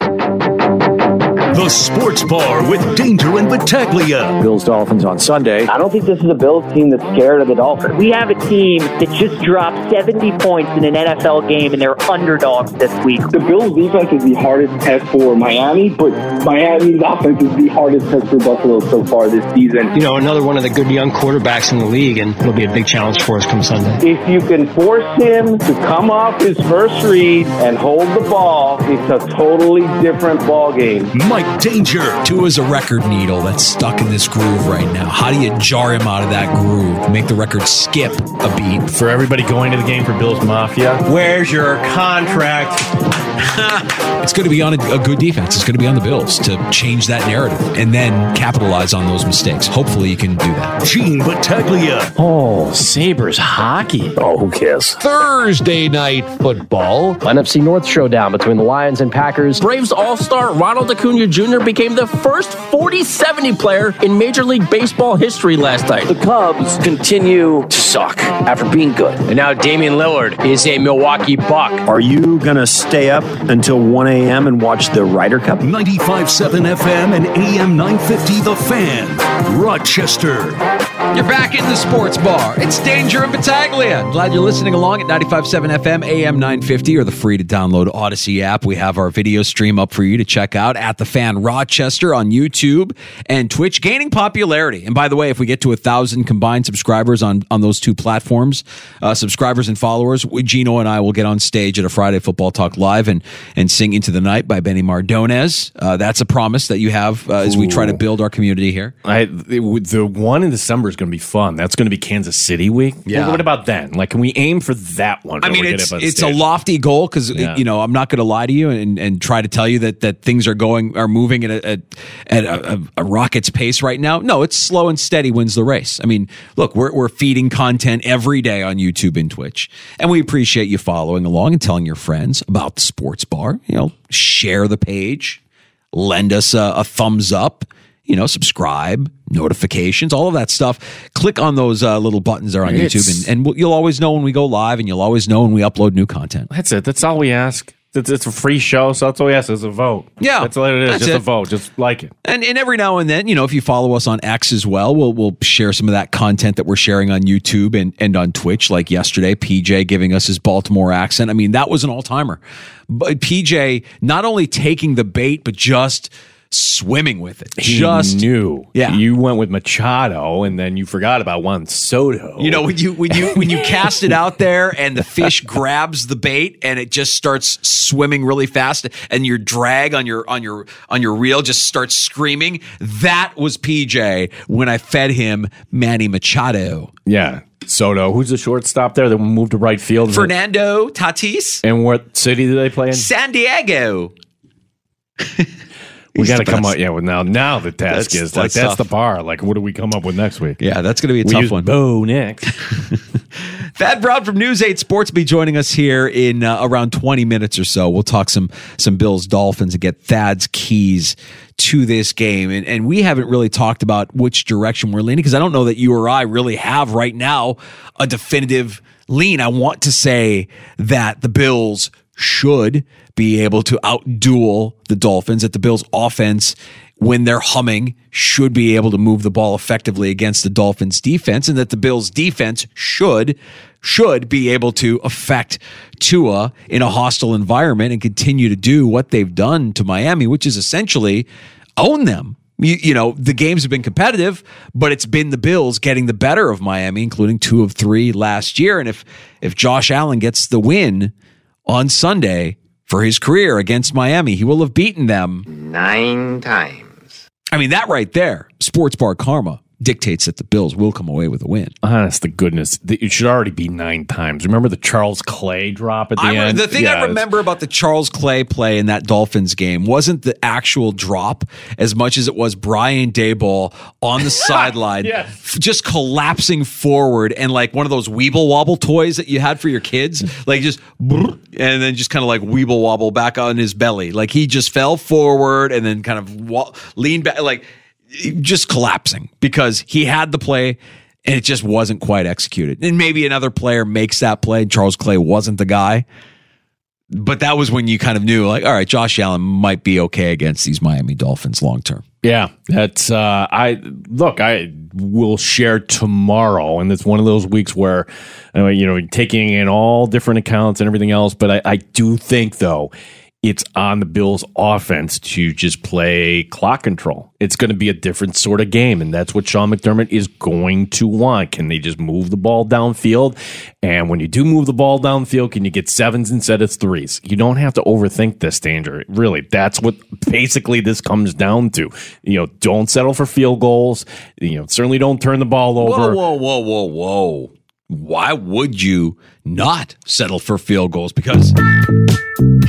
The Sports Bar with Danger and Battaglia. Bills Dolphins on Sunday. I don't think this is a Bills team that's scared of the Dolphins. We have a team that just dropped 70 points in an NFL game and they're underdogs this week. The Bills defense is the hardest test for Miami, but Miami's offense is the hardest test for Buffalo so far this season. You know, another one of the good young quarterbacks in the league, and it'll be a big challenge for us come Sunday. If you can force him to come off his first read and hold the ball, it's a totally different ball game. Mike Danger. Tua's a record needle that's stuck in this groove right now. How do you jar him out of that groove? Make the record skip a beat. For everybody going to the game for Bills Mafia, where's your contract? it's going to be on a, a, good defense. It's going to be on the Bills to change that narrative and then capitalize on those mistakes. Hopefully, you can do that. Gene Battaglia. Oh, Sabres hockey. Oh, who cares? Thursday night football. NFC North showdown between the Lions and Packers. Braves All Star Ronald Acuna Jr. became the first 40 70 player in Major League Baseball history last night. The Cubs continue to suck after being good. And now Damian Lillard is a Milwaukee Buck. Are you going to stay up until 1 a.m. and watch the Ryder Cup? 95.7 FM and AM 950 The Fan, Rochester. You're back in the sports bar. It's Danger and Battaglia. Glad you're listening along at 95.7 FM, AM 950, or the free to download Audacy app. We have our video stream up for you to check out at the fan Rochester on YouTube and Twitch, gaining popularity. And by the way, if we get to a thousand combined subscribers on, on those two platforms, uh, subscribers and followers, Gino and I will get on stage at a Friday Football Talk Live and, and sing Into the Night by Benny Mardones. Uh, that's a promise that you have uh, as we try to build our community here. I, it, the one in December is going to be fun. That's going to be Kansas City week. Yeah. Well, what about then? Like, can we aim for that one? I mean, it's it's a lofty goal because yeah. you know I'm not going to lie to you and, and try to tell you that that things are going are moving at a, at, at a, a, rocket's pace right now. No, it's slow and steady wins the race. I mean, look, we're we're feeding content every day on YouTube and Twitch, and we appreciate you following along and telling your friends about the Sports Bar. You know, share the page, lend us a, a thumbs up you know, subscribe, notifications, all of that stuff. Click on those uh, little buttons there on it's, YouTube, and, and you'll always know when we go live, and you'll always know when we upload new content. That's it. That's all we ask. It's, it's a free show, so that's all we ask is a vote. Yeah, that's what it is. Just it. a vote. Just like it. And and every now and then, you know, if you follow us on X as well, we'll we'll share some of that content that we're sharing on YouTube and and on Twitch. Like yesterday, PJ giving us his Baltimore accent. I mean, that was an all timer. But PJ not only taking the bait, but just swimming with it. He Just knew. Yeah. You went with Machado and then you forgot about Juan Soto. You know, when you when you when you cast it out there and the fish grabs the bait and it just starts swimming really fast and your drag on your on your on your reel just starts screaming, that was PJ when I fed him Manny Machado. Yeah. Soto, who's the shortstop there that moved to right field? Fernando Tatis. And what city do they play in? San Diego. we got to come up. Yeah, well, now now the task That's- is like that's that's tough. the bar. Like, what do we come up with next week? Yeah, that's going to be a we tough use one. Bo next. Thad Brown from News 8 Sports will be joining us here in uh, around 20 minutes or so. We'll talk some some Bills Dolphins and get Thad's keys to this game. And, and we haven't really talked about which direction we're leaning because I don't know that you or I really have right now a definitive lean. I want to say that the Bills should be able to outduel the Dolphins, that the Bills offense when they're humming should be able to move the ball effectively against the Dolphins defense and that the Bills defense should should be able to affect Tua in a hostile environment and continue to do what they've done to Miami, which is essentially own them. You, you, know, the games have been competitive, but it's been the Bills getting the better of Miami, including two of three last year. And if if Josh Allen gets the win on Sunday for his career against Miami, he will have beaten them. Nine times. I mean, that right there, sports bar karma dictates that the Bills will come away with a win. Ah, Honest to goodness, it should already be nine times. Remember the Charles Clay drop at the I, end? The thing yeah, I remember about the Charles Clay play in that Dolphins game wasn't the actual drop as much as it was Brian Daboll on the sideline, yes. just collapsing forward and like one of those Weeble Wobble toys that you had for your kids, like just and then just kind of like Weeble Wobble back on his belly, like he just fell forward and then kind of leaned back, like just collapsing because he had the play and it just wasn't quite executed. And maybe another player makes that play. Charles Clay wasn't the guy. But that was when you kind of knew, like, all right, Josh Allen might be okay against these Miami Dolphins long term. Yeah, that's uh, I look. I will share tomorrow, and it's one of those weeks where uh, you know taking in all different accounts and everything else. But I, I do think though it's on the Bills offense to just play clock control. It's going to be a different sort of game, and that's what Sean McDermott is going to want. Can they just move the ball downfield? And when you do move the ball downfield, can you get sevens instead of threes? You don't have to overthink this danger. Really, that's what basically this comes down to. You know, don't settle for field goals. You know, certainly don't turn the ball over. Whoa, whoa, whoa, whoa, whoa. Why would you not settle for field goals? Because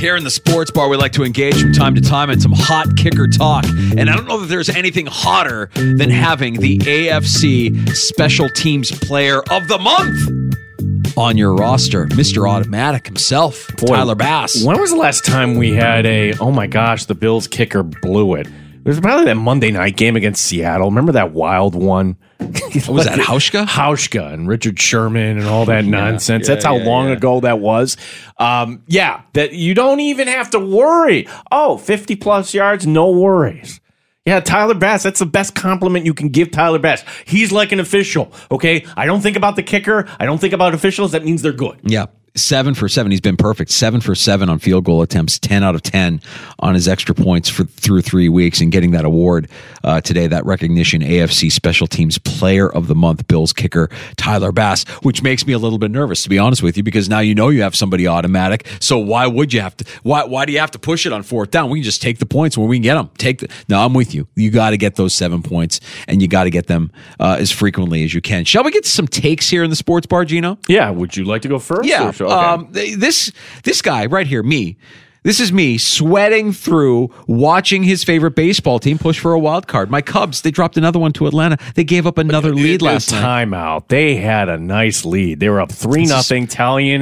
here in the sports bar, we like to engage from time to time in some hot kicker talk. And I don't know that there's anything hotter than having the AFC Special Teams Player of the Month on your roster, Mr. Automatic himself, Boy, Tyler Bass. When was the last time we had a, oh my gosh, the Bills kicker blew it? Was probably that Monday night game against Seattle. Remember that wild one? what was that Hauschka? Hauschka and Richard Sherman and all that nonsense. Yeah, That's how yeah, long yeah. ago that was. Um, yeah, that you don't even have to worry. Oh, 50 plus yards, no worries. Yeah, Tyler Bass, that's the best compliment you can give Tyler Bass. He's like an official, okay? I don't think about the kicker. I don't think about officials. That means they're good. Yeah seven for seven. He's been perfect. Seven for seven on field goal attempts. Ten out of ten on his extra points for through three weeks, and getting that award uh, today. That recognition, AFC Special Teams Player of the Month, Bills kicker Tyler Bass, which makes me a little bit nervous to be honest with you, because now you know you have somebody automatic. So why would you have to? Why why do you have to push it on fourth down? We can just take the points when we can get them. Take the. No, I'm with you. You got to get those seven points, and you got to get them uh, as frequently as you can. Shall we get some takes here in the sports bar, Gino? Yeah. Would you like to go first? Yeah. Okay. Um, this this guy right here, me. This is me sweating through watching his favorite baseball team push for a wild card. My Cubs, they dropped another one to Atlanta. They gave up another lead last night. Timeout. They had a nice lead. They were up three nothing. Is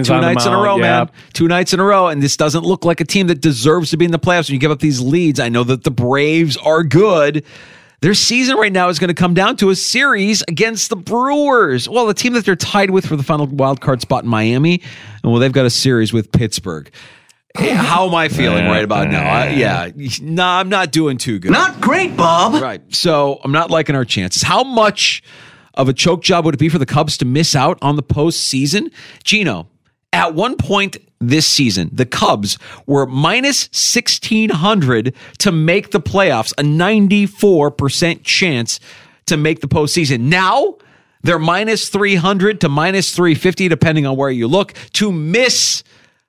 two nights in a row, man. Two nights in a row, and this doesn't look like a team that deserves to be in the playoffs. When you give up these leads, I know that the Braves are good. Their season right now is going to come down to a series against the Brewers. Well, the team that they're tied with for the final wild card spot in Miami, and well, they've got a series with Pittsburgh. Eh, how am I feeling right about now? I, eh. yeah, no, nah, I'm not doing too good. Not great, Bob. Right. So I'm not liking our chances. How much of a choke job would it be for the Cubs to miss out on the postseason? Gino, at one point this season, the Cubs were minus 1600 to make the playoffs, a 94% chance to make the postseason. Now, they're minus 300 to minus 350, depending on where you look, to miss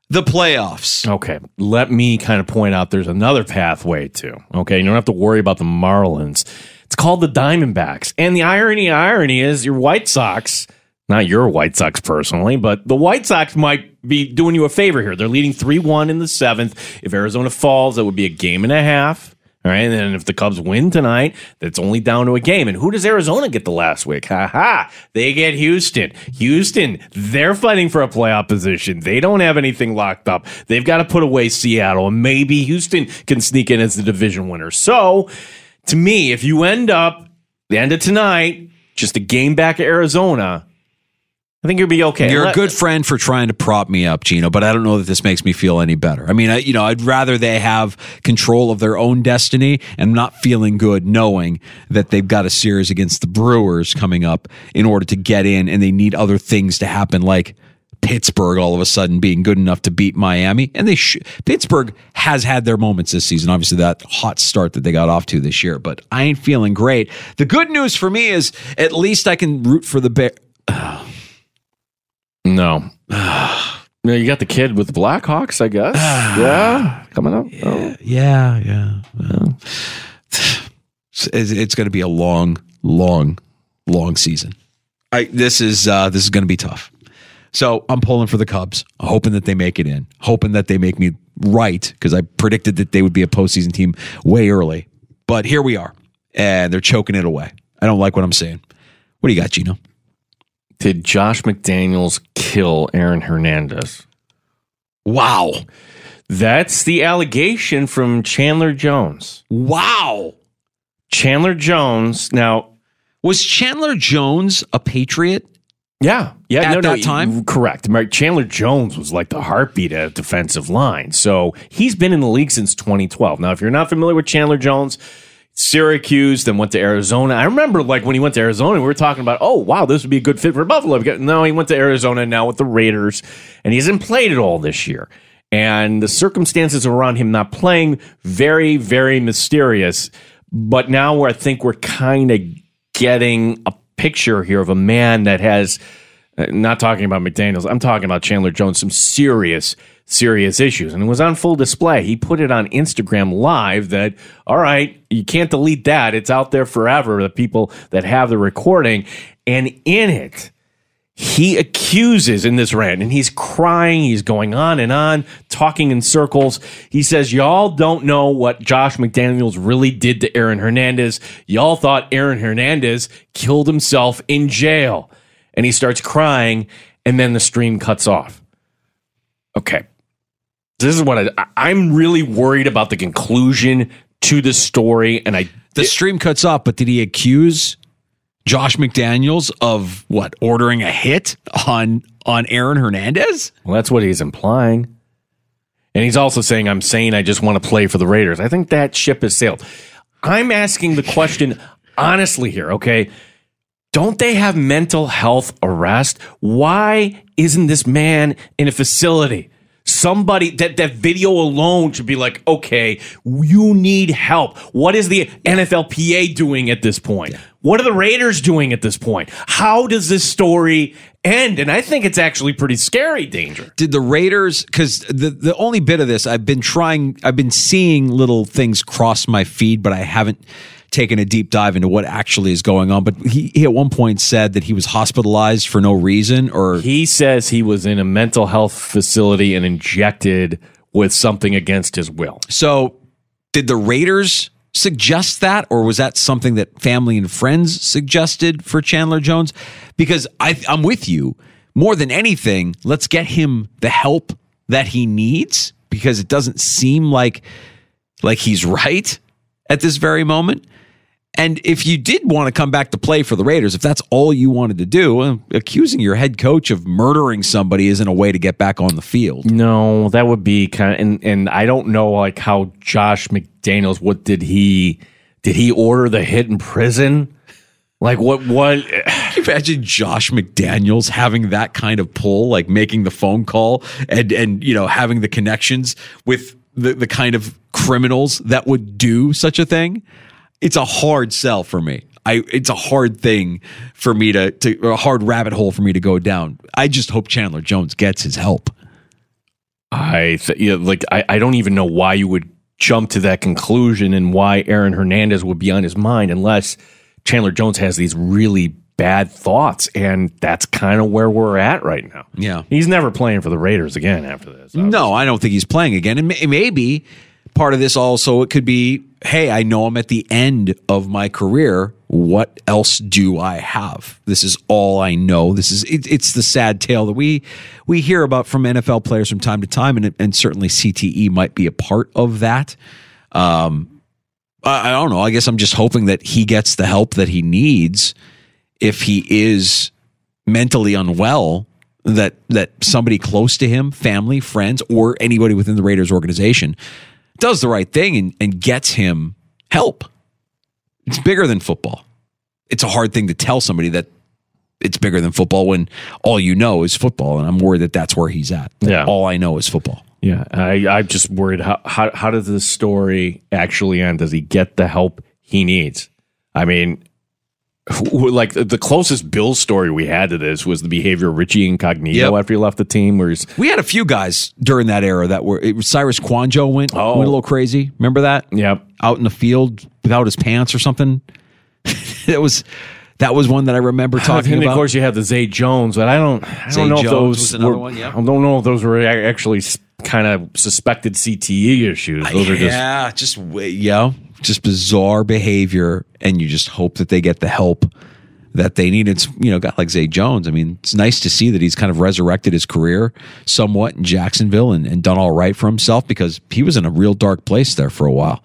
the playoffs. Okay. Let me kind of point out there's another pathway too. Okay. You don't have to worry about the Marlins. It's called the Diamondbacks. And the irony, irony is your White Sox not your White Sox personally, but the White Sox might be doing you a favor here. They're leading 3 1 in the seventh. If Arizona falls, that would be a game and a half. All right. And then if the Cubs win tonight, that's only down to a game. And who does Arizona get the last week? Ha ha. They get Houston. Houston, they're fighting for a playoff position. They don't have anything locked up. They've got to put away Seattle. And maybe Houston can sneak in as the division winner. So to me, if you end up the end of tonight, just a game back at Arizona, I think you'll be okay. You're a good friend for trying to prop me up, Gino, but I don't know that this makes me feel any better. I mean, I, you know, I'd rather they have control of their own destiny and not feeling good knowing that they've got a series against the Brewers coming up in order to get in and they need other things to happen like Pittsburgh all of a sudden being good enough to beat Miami. And they sh- Pittsburgh has had their moments this season. Obviously, that hot start that they got off to this year, but I ain't feeling great. The good news for me is at least I can root for the Bear. No. no, you got the kid with the Blackhawks, I guess. yeah, coming up. Oh. Yeah, yeah. Well, it's, it's going to be a long, long, long season. I this is uh, this is going to be tough. So I'm pulling for the Cubs, hoping that they make it in, hoping that they make me right because I predicted that they would be a postseason team way early. But here we are, and they're choking it away. I don't like what I'm saying. What do you got, Gino? Did Josh McDaniels kill Aaron Hernandez? Wow. That's the allegation from Chandler Jones. Wow. Chandler Jones. Now, was Chandler Jones a Patriot? Yeah, yeah. At no, that no, time? correct. Chandler Jones was like the heartbeat at defensive line. So he's been in the league since 2012. Now, if you're not familiar with Chandler Jones, Syracuse, then went to Arizona. I remember like when he went to Arizona, we were talking about, oh wow, this would be a good fit for Buffalo. No, he went to Arizona now with the Raiders, and he hasn't played at all this year. And the circumstances around him not playing very, very mysterious. But now I think we're kind of getting a picture here of a man that has not talking about McDaniels, I'm talking about Chandler Jones, some serious, serious issues. And it was on full display. He put it on Instagram live that, all right, you can't delete that. It's out there forever, the people that have the recording. And in it, he accuses in this rant and he's crying he's going on and on talking in circles he says y'all don't know what josh mcdaniels really did to aaron hernandez y'all thought aaron hernandez killed himself in jail and he starts crying and then the stream cuts off okay this is what I, i'm really worried about the conclusion to the story and i the stream cuts off but did he accuse Josh McDaniels of what ordering a hit on on Aaron Hernandez? Well, that's what he's implying. And he's also saying, I'm saying I just want to play for the Raiders. I think that ship has sailed. I'm asking the question honestly here, okay? Don't they have mental health arrest? Why isn't this man in a facility? Somebody that that video alone should be like, okay, you need help. What is the NFLPA doing at this point? What are the Raiders doing at this point? How does this story end? And I think it's actually pretty scary, Danger. Did the Raiders because the the only bit of this I've been trying I've been seeing little things cross my feed, but I haven't taken a deep dive into what actually is going on. But he, he at one point said that he was hospitalized for no reason or he says he was in a mental health facility and injected with something against his will. So did the Raiders suggest that, or was that something that family and friends suggested for Chandler Jones? Because I, I'm with you. More than anything, let's get him the help that he needs because it doesn't seem like like he's right at this very moment. And if you did want to come back to play for the Raiders, if that's all you wanted to do, uh, accusing your head coach of murdering somebody isn't a way to get back on the field. No, that would be kind of, and, and I don't know like how Josh McDaniels, what did he, did he order the hit in prison? Like what, what? imagine Josh McDaniels having that kind of pull, like making the phone call and, and, you know, having the connections with the, the kind of criminals that would do such a thing it's a hard sell for me. I it's a hard thing for me to to a hard rabbit hole for me to go down. I just hope Chandler Jones gets his help. I th- yeah, like I, I don't even know why you would jump to that conclusion and why Aaron Hernandez would be on his mind unless Chandler Jones has these really bad thoughts and that's kind of where we're at right now. Yeah. He's never playing for the Raiders again after this. Obviously. No, I don't think he's playing again. And maybe part of this also it could be hey i know i'm at the end of my career. What else do i have? This is all i know. This is it, it's the sad tale that we we hear about from nfl players from time to time and, and certainly cte might be a part of that. Um I, I don't know. I guess i'm just hoping that he gets the help that he needs if he is mentally unwell that that somebody close to him family friends or anybody within the raiders organization does the right thing and, and gets him help. It's bigger than football. It's a hard thing to tell somebody that it's bigger than football when all you know is football, and I'm worried that that's where he's at. Yeah. all I know is football. Yeah, I, I'm just worried how, how how does this story actually end? Does he get the help he needs? I mean, like the, closest Bill story we had to this was the behavior of Richie Incognito Yep. after he left the team, where he's We had a few guys during that era that were it was Cyrus Kouandjio went Oh. went a little crazy. Remember that? Yep. Out in the field without his pants or something. it was that was one that I remember talking and about. of course you have the Zay Jones, but I don't I don't Zay know if those were, one, yeah. I don't know if those were actually kind of suspected CTE issues. Those are just yeah, just yeah, just bizarre behavior, and you just hope that they get the help that they need. It's you know, guy like Zay Jones. I mean, it's nice to see that he's kind of resurrected his career somewhat in Jacksonville and, and done all right for himself because he was in a real dark place there for a while.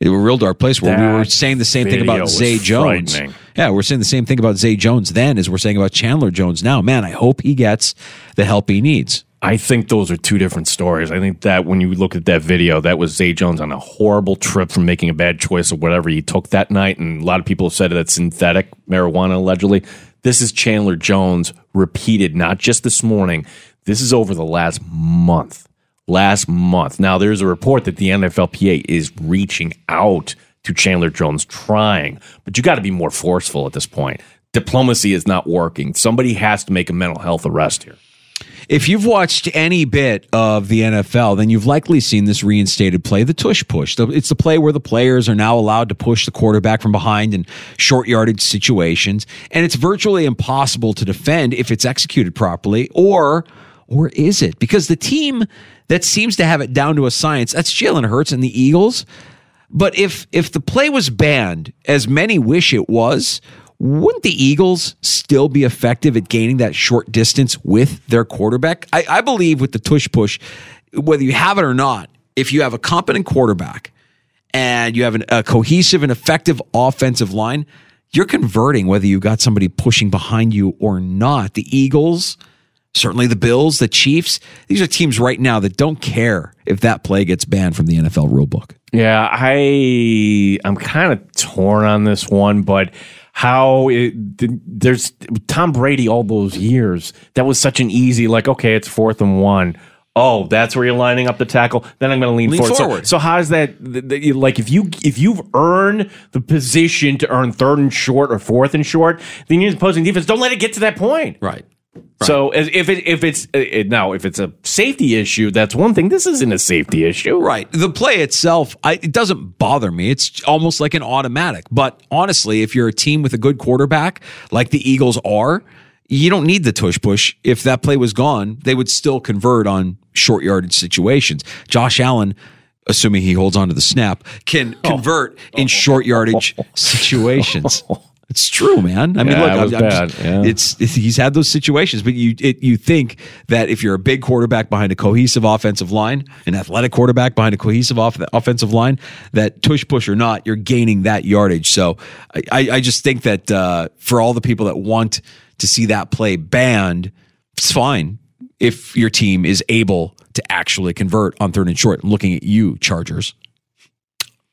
It was a real dark place where we were saying the same thing about Zay Jones. Yeah, we're saying the same thing about Zay Jones then as we're saying about Chandler Jones now. Man, I hope he gets the help he needs. I think those are two different stories. I think that when you look at that video, that was Zay Jones on a horrible trip from making a bad choice of whatever he took that night. And a lot of people have said that's synthetic marijuana, allegedly. This is Chandler Jones repeated, not just this morning. This is over the last month. Last month. Now, there's a report that the NFLPA is reaching out to Chandler Jones trying, but you got to be more forceful at this point. Diplomacy is not working. Somebody has to make a mental health arrest here. If you've watched any bit of the NFL, then you've likely seen this reinstated play, the tush push. It's the play where the players are now allowed to push the quarterback from behind in short yardage situations, and it's virtually impossible to defend if it's executed properly, or or is it? Because the team that seems to have it down to a science, that's Jalen Hurts and the Eagles. But if if the play was banned, as many wish it was, wouldn't the Eagles still be effective at gaining that short distance with their quarterback? I, I believe with the tush push, whether you have it or not, if you have a competent quarterback and you have an, a cohesive and effective offensive line, you're converting whether you got somebody pushing behind you or not. The Eagles, certainly the Bills, the Chiefs, these are teams right now that don't care if that play gets banned from the NFL rulebook. Yeah, I I'm kind of torn on this one, but how it, there's Tom Brady all those years. That was such an easy like okay, it's fourth and one. Oh, that's where you're lining up the tackle. Then I'm going to lean, Lean forward. So- forward. So, how's that? th- th- Like if you if you've earned the position to earn third and short or fourth and short, then you're opposing defense. Don't let it get to that point. Right. So if it if it's uh, it, now if it's a safety issue, that's one thing. This isn't a safety issue, Right. The play itself, I, it doesn't bother me. It's almost like an automatic. But honestly, if you're a team with a good quarterback, like the Eagles are, you don't need the tush push. If that play was gone, they would still convert on short yardage situations. Josh Allen, assuming he holds on to the snap, can convert in short yardage situations. It's true, man. I mean, Yeah, look, I'm- I'm just- yeah. it's it's he's had those situations, but you it, you think that if you're a big quarterback behind a cohesive offensive line, an athletic quarterback behind a cohesive off, offensive line, that tush push or not, you're gaining that yardage. So I, I I just think that uh, for all the people that want to see that play banned, it's fine if your team is able to actually convert on third and short. I'm looking at you, Chargers.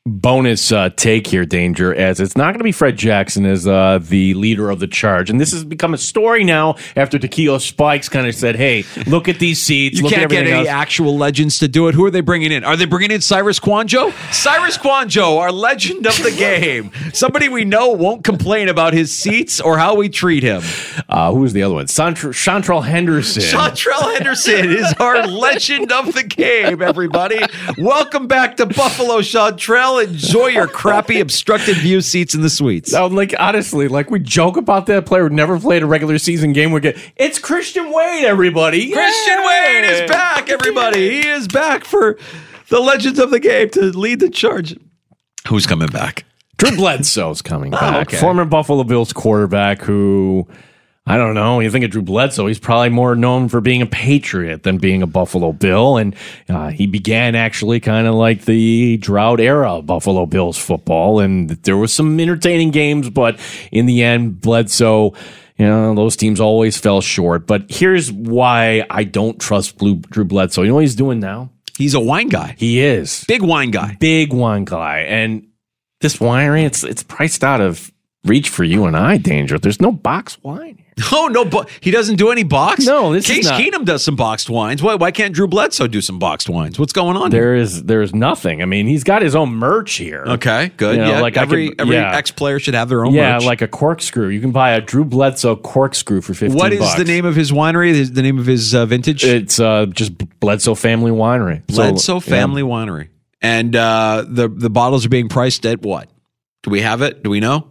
Bonus uh, take here, Danger, as it's not going to be Fred Jackson as uh, the leader of the charge. And this has become a story now after Takeo Spikes kind of said, hey, look at these seats. You look can't at get any else. actual legends to do it. Who are they bringing in? Are they bringing in Cyrus Kouandjio? Cyrus Kouandjio, our legend of the game. Somebody we know won't complain about his seats or how we treat him. Uh, who was the other one? Chantrell, Chantrell Henderson. Chantrell Henderson is our legend of the game, everybody. Welcome back to Buffalo, Chantrell. Enjoy your crappy obstructed view seats in the suites. So, like honestly, like we joke about that player who never played a regular season game. We get it's Christian Wade, everybody. Christian Wade is back, everybody. He is back for the legends of the game to lead the charge. Who's coming back? Drew Bledsoe's coming oh, back. Oh, okay. Former Buffalo Bills quarterback who, I don't know, you think of Drew Bledsoe, he's probably more known for being a Patriot than being a Buffalo Bill. And uh, he began actually kind of like the drought era of Buffalo Bills football. And there was some entertaining games, but in the end, Bledsoe. You know, those teams always fell short. But here's why I don't trust Blue, Drew Bledsoe. You know what he's doing now? He's a wine guy. He is. Big wine guy. Big wine guy. And this winery, it's it's priced out of reach for you and I, Danger. There's no box wine here. Oh no, but he doesn't do any box. No, this is Case not- Keenum does some boxed wines. Why? Why can't Drew Bledsoe do some boxed wines? What's going on? here? There is there's nothing. I mean, he's got his own merch here. Okay, good. You know, yeah, like every could- every yeah. ex player should have their own. Merch. Yeah, merch. like a corkscrew. You can buy a Drew Bledsoe corkscrew for fifteen. what is bucks. the name of his winery? The, name of his uh, vintage? It's uh, just Bledsoe Family Winery. So, Bledsoe yeah. Family Winery, and uh, the the bottles are being priced at what? Do we have it? Do we know?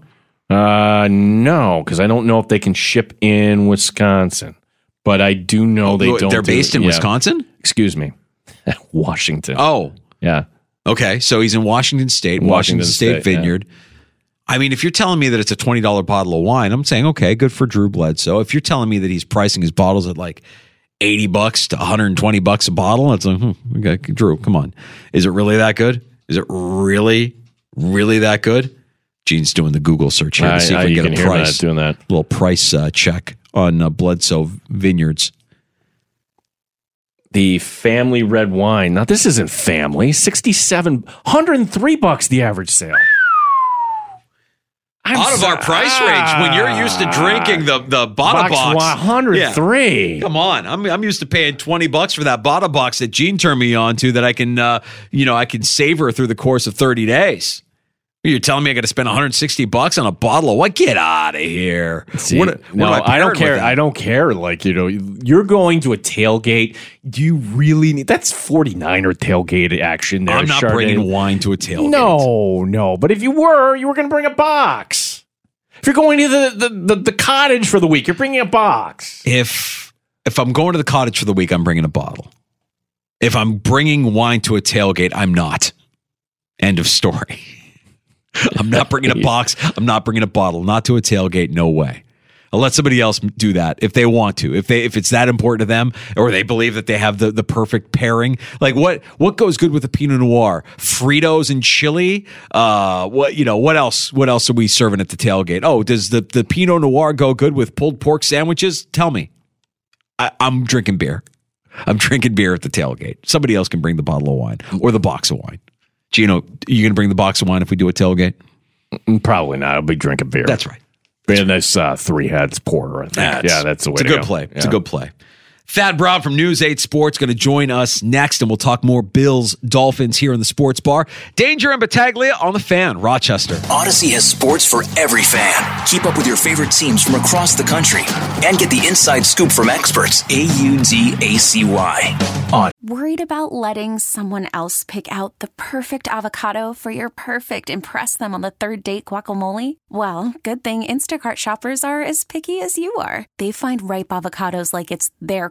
Uh, no, because I don't know if they can ship in Wisconsin, but I do know they don't. they're do- based in yeah. Wisconsin. Excuse me, Washington. Oh, yeah. okay. So he's in Washington State, Washington, Washington State, State, yeah. Vineyard. I mean, if you're telling me that it's a twenty dollar bottle of wine, I'm saying okay, good for Drew Bledsoe. If you're telling me that he's pricing his bottles at like eighty bucks to 120 bucks a bottle, it's like, hmm, okay, Drew, come on, is it really that good? Is it really, really that good? Gene's doing the Google search here I- to see if I- we can can get a price. that, doing that. little price uh, check on uh, Bledsoe Vineyards. The family red wine. Now this isn't family. 67 103 bucks the average sale. I'm Out of so- our price range, when you're used to drinking the the bottle Box box, 103. Yeah. Come on, I'm I'm used to paying twenty bucks for that bottle box that Gene turned me on to that I can uh, you know I can savor through the course of thirty days. You're telling me I got to spend 160 bucks on a bottle of what? Get out of here! See, what, what no, am I, don't care. I don't care. Like, you know, you're going to a tailgate. Do you really need that's 49er tailgate action there? I'm not Chardonnay. bringing wine to a tailgate. No, no. But if you were, you were going to bring a box. If you're going to the, the, the, the cottage for the week, you're bringing a box. if if I'm going to the cottage for the week, I'm bringing a bottle. If I'm bringing wine to a tailgate, I'm not. End of story. I'm not bringing a box. I'm not bringing a bottle. Not to a tailgate. No way. I'll let somebody else do that if they want to. If they if it's that important to them, or they believe that they have the, the perfect pairing. Like what what goes good with a Pinot Noir? Fritos and chili. Uh, what you know? What else? What else are we serving at the tailgate? Oh, does the the Pinot Noir go good with pulled pork sandwiches? Tell me. I, I'm drinking beer. I'm drinking beer at the tailgate. Somebody else can bring the bottle of wine or the box of wine. Gino, you going to bring the box of wine if we do a tailgate? Mm, Probably not. I'll be drinking beer. That's right. And this uh, three heads porter. I think. That's- yeah, that's the way. It's a to good go. play. It's a good play. Thad Brown from News 8 Sports going to join us next, and we'll talk more Bills, Dolphins here in the sports bar. Danger and Battaglia on the fan, Rochester. Audacy has sports for every fan. Keep up with your favorite teams from across the country and get the inside scoop from experts. A U D A C Y. On Worried about letting someone else pick out the perfect avocado for your perfect impress them on the third date guacamole? Well, good thing Instacart shoppers are as picky as you are. They find ripe avocados like it's their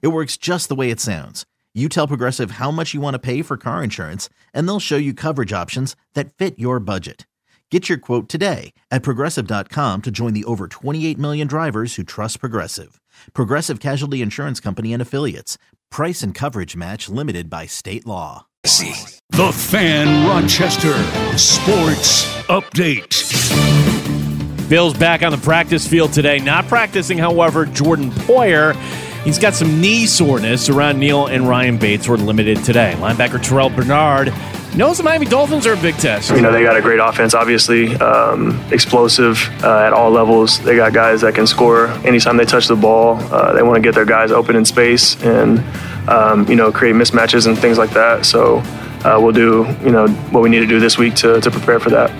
It works just the way it sounds. You tell Progressive how much you want to pay for car insurance, and they'll show you coverage options that fit your budget. Get your quote today at progressive.com to join the over 28 million drivers who trust Progressive. Progressive Casualty Insurance Company and Affiliates. Price and coverage match limited by state law. The Fan Rochester Sports Update. Bills back on the practice field today. Not practicing, however, Jordan Poyer. He's got some knee soreness around Neal and Ryan Bates were limited today. Linebacker Terrel Bernard knows the Miami Dolphins are a big test. You know, they got a great offense, obviously, um, explosive uh, at all levels. They got guys that can score anytime they touch the ball. Uh, they want to get their guys open in space and, um, you know, create mismatches and things like that. So uh, we'll do, you know, what we need to do this week to, to prepare for that.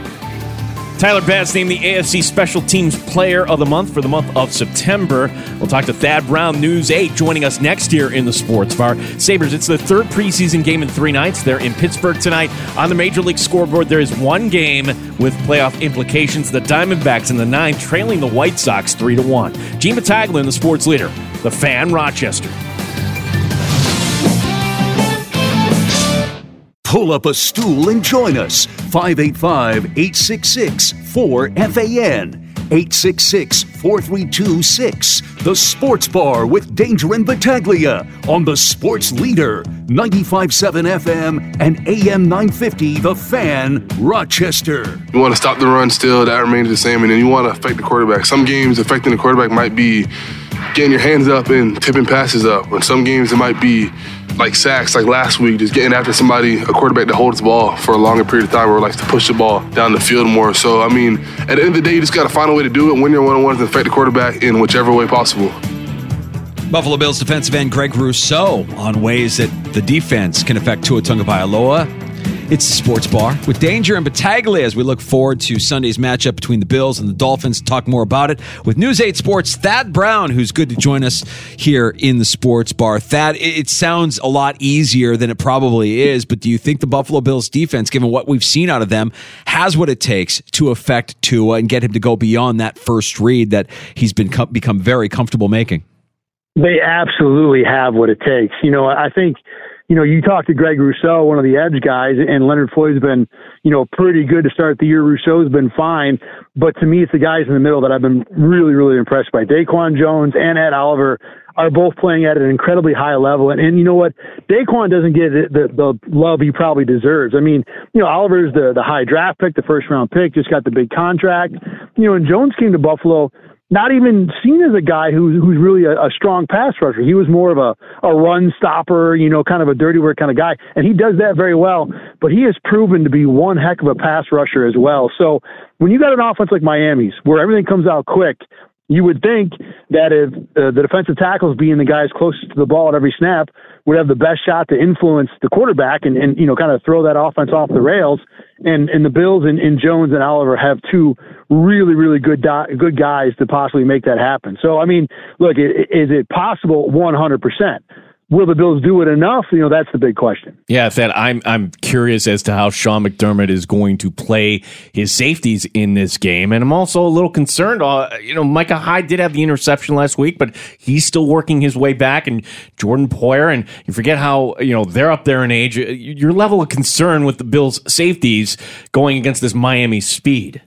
Tyler Bass named the AFC Special Teams Player of the Month for the month of September. We'll talk to Thad Brown, News 8, joining us next year in the Sports Bar. Sabres, it's the third preseason game in three nights. They're in Pittsburgh tonight. On the Major League scoreboard, there is one game with playoff implications. The Diamondbacks in the nine, trailing the White Sox 3 to 1. Gene Battaglia, the sports leader, the fan Rochester. Pull up a stool and join us. 585 866 4FAN. 866 4326 The Sports Bar with Danger and Battaglia on the Sports Leader, 957 FM and AM 950, The Fan, Rochester. You want to stop the run still, that remains the same, and then you want to affect the quarterback. Some games affecting the quarterback might be getting your hands up and tipping passes up. In some games it might be like sacks, like last week, just getting after somebody, a quarterback that holds the ball for a longer period of time or likes to push the ball down the field more. So, I mean, at the end of the day, you just got to find a way to do it, win your one on ones, and affect the quarterback in whichever way possible. Buffalo Bills defensive end Greg Rousseau on ways that the defense can affect Tua Tagovailoa it's the Sports Bar with Danger and Battaglia as we look forward to Sunday's matchup between the Bills and the Dolphins. Talk more about it with News 8 Sports, Thad Brown, who's good to join us here in the Sports Bar. Thad, it sounds a lot easier than it probably is, but do you think the Buffalo Bills defense, given what we've seen out of them, has what it takes to affect Tua and get him to go beyond that first read that he's been become very comfortable making? They absolutely have what it takes. You know, I think you know, you talk to Greg Rousseau, one of the edge guys, and Leonard Floyd's been, you know, pretty good to start the year. Rousseau's been fine. But to me, it's the guys in the middle that I've been really, really impressed by. Daquan Jones and Ed Oliver are both playing at an incredibly high level. And, and you know what? Daquan doesn't get the, the love he probably deserves. I mean, you know, Oliver's the, the high draft pick, the first round pick, just got the big contract. You know, and Jones came to Buffalo not even seen as a guy who's who's really a, a strong pass rusher. He was more of a, a run stopper, you know, kind of a dirty work kind of guy, and he does that very well. But he has proven to be one heck of a pass rusher as well. So when you got an offense like Miami's, where everything comes out quick, you would think that if uh, the defensive tackles being the guys closest to the ball at every snap would have the best shot to influence the quarterback and, and you know kind of throw that offense off the rails. And and the Bills and, and Jones and Oliver have two really really good di- good guys to possibly make that happen. So I mean, look, is it possible? One hundred percent. Will the Bills do it enough? You know, that's the big question. Yeah, that I'm I'm curious as to how Sean McDermott is going to play his safeties in this game, and I'm also a little concerned. Uh, you know, Micah Hyde did have the interception last week, but he's still working his way back, and Jordan Poyer, and you forget how you know they're up there in age. Your level of concern with the Bills' safeties going against this Miami speed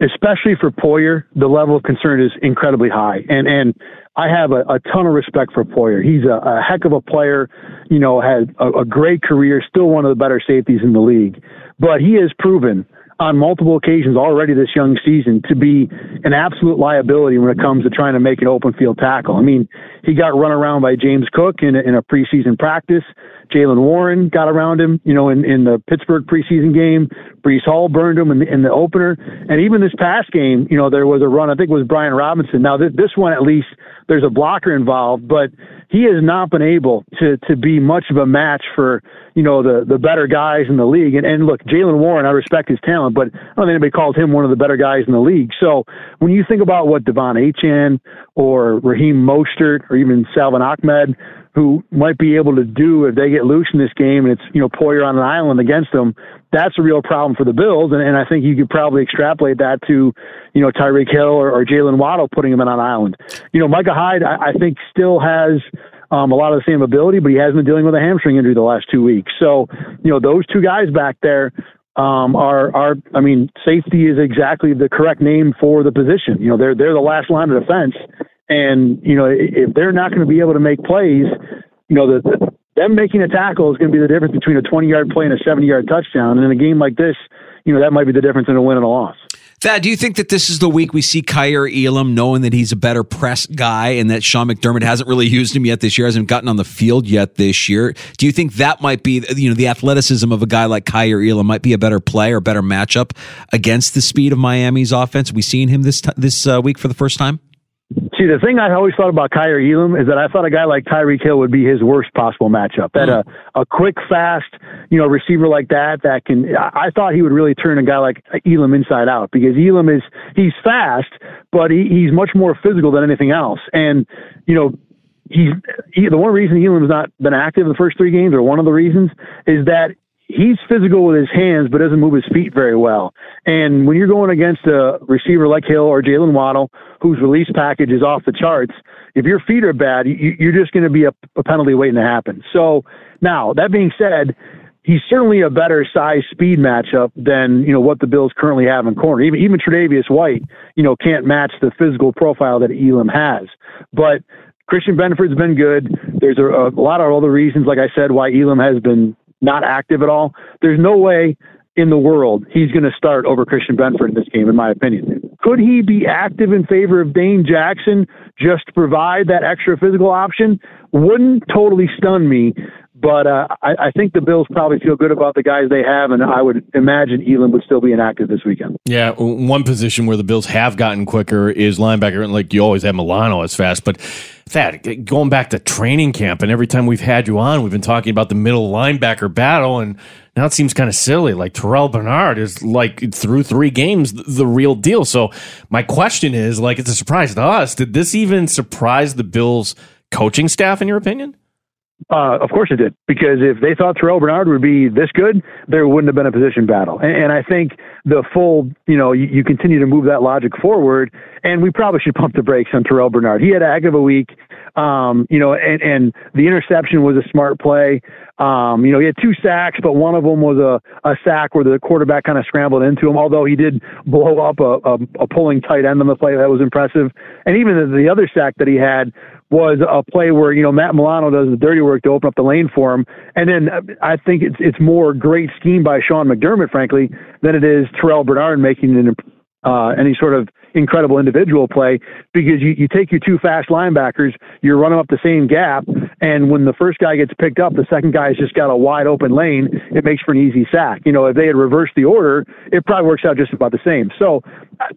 especially for Poyer, the level of concern is incredibly high. And and I have a, a ton of respect for Poyer. He's a, a heck of a player, you know, had a, a great career, still one of the better safeties in the league. But he has proven on multiple occasions already this young season to be an absolute liability when it comes to trying to make an open field tackle. I mean, he got run around by James Cook in a, in a preseason practice. Jaylen Warren got around him, you know, in, in the Pittsburgh preseason game. Breece Hall burned him in the, in the opener. And even this past game, you know, there was a run, I think it was Brian Robinson. Now, th- this one, at least, there's a blocker involved, but he has not been able to, to be much of a match for, you know, the, the better guys in the league. And, and look, Jaylen Warren, I respect his talent, but I don't think anybody calls him one of the better guys in the league. So when you think about what De'Von Achane or Raheem Mostert or even Salvon Ahmed, who might be able to do if they get loose in this game and it's you know Poyer on an island against them, that's a real problem for the Bills. And, and I think you could probably extrapolate that to you know Tyreek Hill or, or Jaylen Waddle putting him in on an island. You know Micah Hyde, I, I think still has. Um, a lot of the same ability, but he has been dealing with a hamstring injury the last two weeks. So, you know, those two guys back there um, are are I mean, safety is exactly the correct name for the position. You know, they're they're the last line of defense, and, you know, if they're not going to be able to make plays, you know, the, the, them making a tackle is going to be the difference between a 20 yard play and a 70 yard touchdown. And in a game like this, you know, that might be the difference in a win and a loss. Thad, do you think that this is the week we see Kaiir Elam knowing that he's a better press guy and that Sean McDermott hasn't really used him yet this year, hasn't gotten on the field yet this year? Do you think that might be, you know, the athleticism of a guy like Kaiir Elam might be a better play or better matchup against the speed of Miami's offense? We seeing him this, this uh, week for the first time? See, the thing I always thought about Kaiir Elam is that I thought a guy like Tyreek Hill would be his worst possible matchup. That a, a quick, fast, you know, receiver like that, that can, I thought he would really turn a guy like Elam inside out because Elam is, he's fast, but he, he's much more physical than anything else. And, you know, he's, he, the one reason Elam's not been active in the first three games, or one of the reasons, is that he's physical with his hands, but doesn't move his feet very well. And when you're going against a receiver like Hill or Jaylen Waddle, whose release package is off the charts, if your feet are bad, you're just going to be a, a penalty waiting to happen. So now, that being said, he's certainly a better size speed matchup than you know what the Bills currently have in corner. Even even Tre'Davious White, you know, can't match the physical profile that Elam has. But Christian Benford's been good. There's a, a lot of other reasons, like I said, why Elam has been not active at all. There's no way in the world he's going to start over Christian Benford in this game, in my opinion. Could he be active in favor of Dane Jackson just to provide that extra physical option? Wouldn't totally stun me, but uh, I, I, think the Bills probably feel good about the guys they have, and I would imagine Elam would still be inactive this weekend. Yeah, one position where the Bills have gotten quicker is linebacker, and like you always have Milano as fast, but that going back to training camp, and every time we've had you on, we've been talking about the middle linebacker battle, and now it seems kind of silly. Like Terrel Bernard is like through three games the real deal. So my question is, like, it's a surprise to us. Did this even surprise the Bills' coaching staff, in your opinion? Uh, of course it did, because if they thought Terrel Bernard would be this good, there wouldn't have been a position battle. And, and I think the full, you know, you, you, continue to move that logic forward, and we probably should pump the brakes on Terrel Bernard. He had a heck of a week, um, you know, and, and the interception was a smart play. Um, you know, he had two sacks, but one of them was a, a sack where the quarterback kind of scrambled into him, although he did blow up a, a, a pulling tight end on the play. That was impressive. And even the, the other sack that he had was a play where you know Matt Milano does the dirty work to open up the lane for him, and then uh, I think it's it's more great scheme by Sean McDermott, frankly, than it is Terrel Bernard making an uh, any sort of incredible individual play because you, you take your two fast linebackers, you're running up the same gap, and when the first guy gets picked up, the second guy's just got a wide open lane. It makes for an easy sack. You know, if they had reversed the order, it probably works out just about the same. So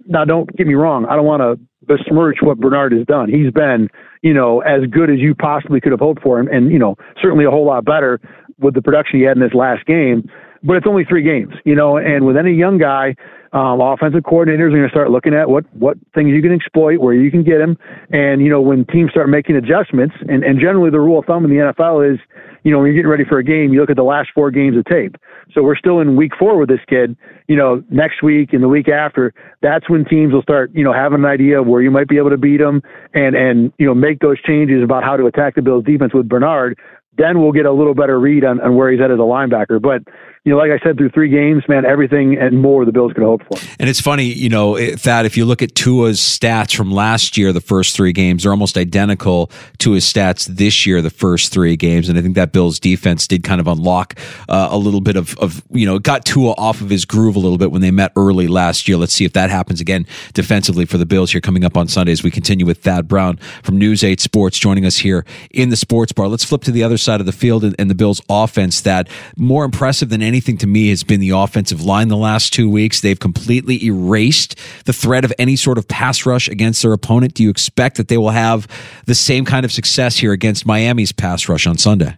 now, don't get me wrong. I don't want to besmirch what Bernard has done. He's been, you know, as good as you possibly could have hoped for him, and you know, certainly a whole lot better with the production he had in this last game. But it's only three games, you know, and with any young guy, um, offensive coordinators are going to start looking at what what things you can exploit, where you can get them, and you know when teams start making adjustments. And, and generally, the rule of thumb in the NFL is, you know, when you're getting ready for a game, you look at the last four games of tape. So we're still in week four with this kid. You know, next week and the week after, that's when teams will start, you know, having an idea of where you might be able to beat them and and you know make those changes about how to attack the Bills defense with Bernard then we'll get a little better read on, on where he's at as a linebacker. But you know, like I said, through three games, man, everything and more the Bills could hope for. And it's funny, you know, that if you look at Tua's stats from last year, the first three games, they're almost identical to his stats this year, the first three games. And I think that Bills defense did kind of unlock uh, a little bit of, of, you know, got Tua off of his groove a little bit when they met early last year. Let's see if that happens again defensively for the Bills here coming up on Sunday as we continue with Thad Brown from News 8 Sports joining us here in the sports bar. Let's flip to the other side of the field and, and the Bills offense that more impressive than anything to me has been the offensive line the last two weeks. They've completely erased the threat of any sort of pass rush against their opponent. Do you expect that they will have the same kind of success here against Miami's pass rush on Sunday?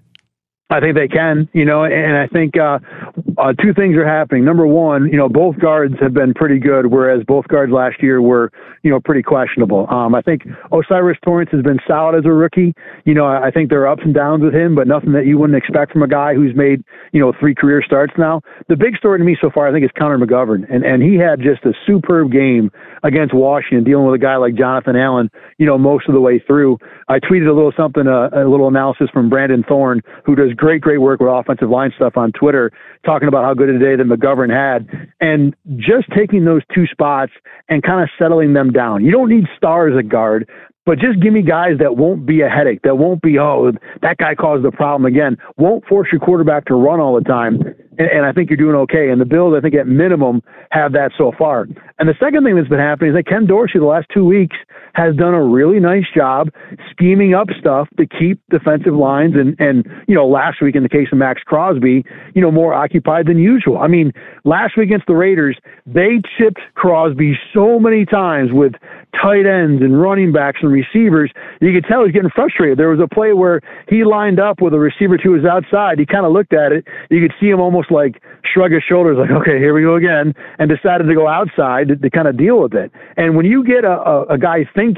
I think they can, you know, and I think uh, uh, two things are happening. Number one, you know, both guards have been pretty good, whereas both guards last year were, you know, pretty questionable. Um, I think O'Cyrus Torrence has been solid as a rookie. You know, I think there are ups and downs with him, but nothing that you wouldn't expect from a guy who's made, you know, three career starts now. The big story to me so far, I think, is Connor McGovern, and and he had just a superb game against Washington, dealing with a guy like Jonathan Allen, you know, most of the way through. I tweeted a little something, uh, a little analysis from Brandon Thorn, who does great, great work with offensive line stuff on Twitter, talking about how good a day that McGovern had. And just taking those two spots and kind of settling them down. You don't need stars at guard, but just give me guys that won't be a headache, that won't be, oh, that guy caused the problem again, won't force your quarterback to run all the time. And, and I think you're doing okay. And the Bills, I think at minimum, have that so far. And the second thing that's been happening is that Ken Dorsey, the last two weeks, has done a really nice job scheming up stuff to keep defensive lines and, and, you know, last week in the case of Maxx Crosby, you know, more occupied than usual. I mean, last week against the Raiders, they chipped Crosby so many times with tight ends and running backs and receivers, you could tell he's getting frustrated. There was a play where he lined up with a receiver to his outside. He kind of looked at it. You could see him almost like shrug his shoulders, like, okay, here we go again, and decided to go outside to, to kind of deal with it. And when you get a, a, a guy thinking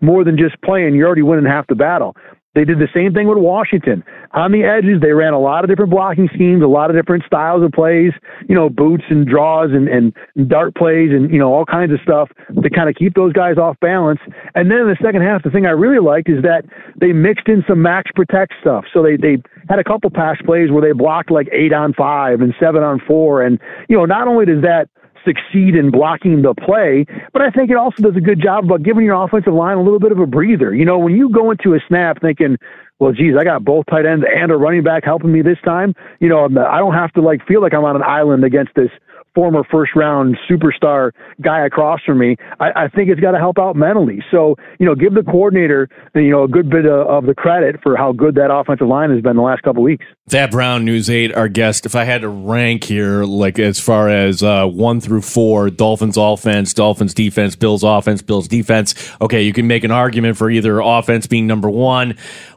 more than just playing, you're already winning half the battle. They did the same thing with Washington. On the edges, they ran a lot of different blocking schemes, a lot of different styles of plays, you know, boots and draws and, and dart plays and, you know, all kinds of stuff to kind of keep those guys off balance. And then in the second half, the thing I really liked is that they mixed in some max protect stuff. So they, they had a couple pass plays where they blocked like eight on five and seven on four. And, you know, not only does that succeed in blocking the play, but I think it also does a good job about giving your offensive line a little bit of a breather. You know, when you go into a snap thinking, well, geez, I got both tight ends and a running back helping me this time. You know, I don't have to like feel like I'm on an island against this former first round superstar guy across from me, I, I think it's got to help out mentally. So, you know, give the coordinator, you know, a good bit of, of the credit for how good that offensive line has been the last couple weeks. Thad Brown, News 8, our guest. If I had to rank here, like as far as uh, one through four, Dolphins offense, Dolphins defense, Bills offense, Bills defense, okay, you can make an argument for either offense being number one.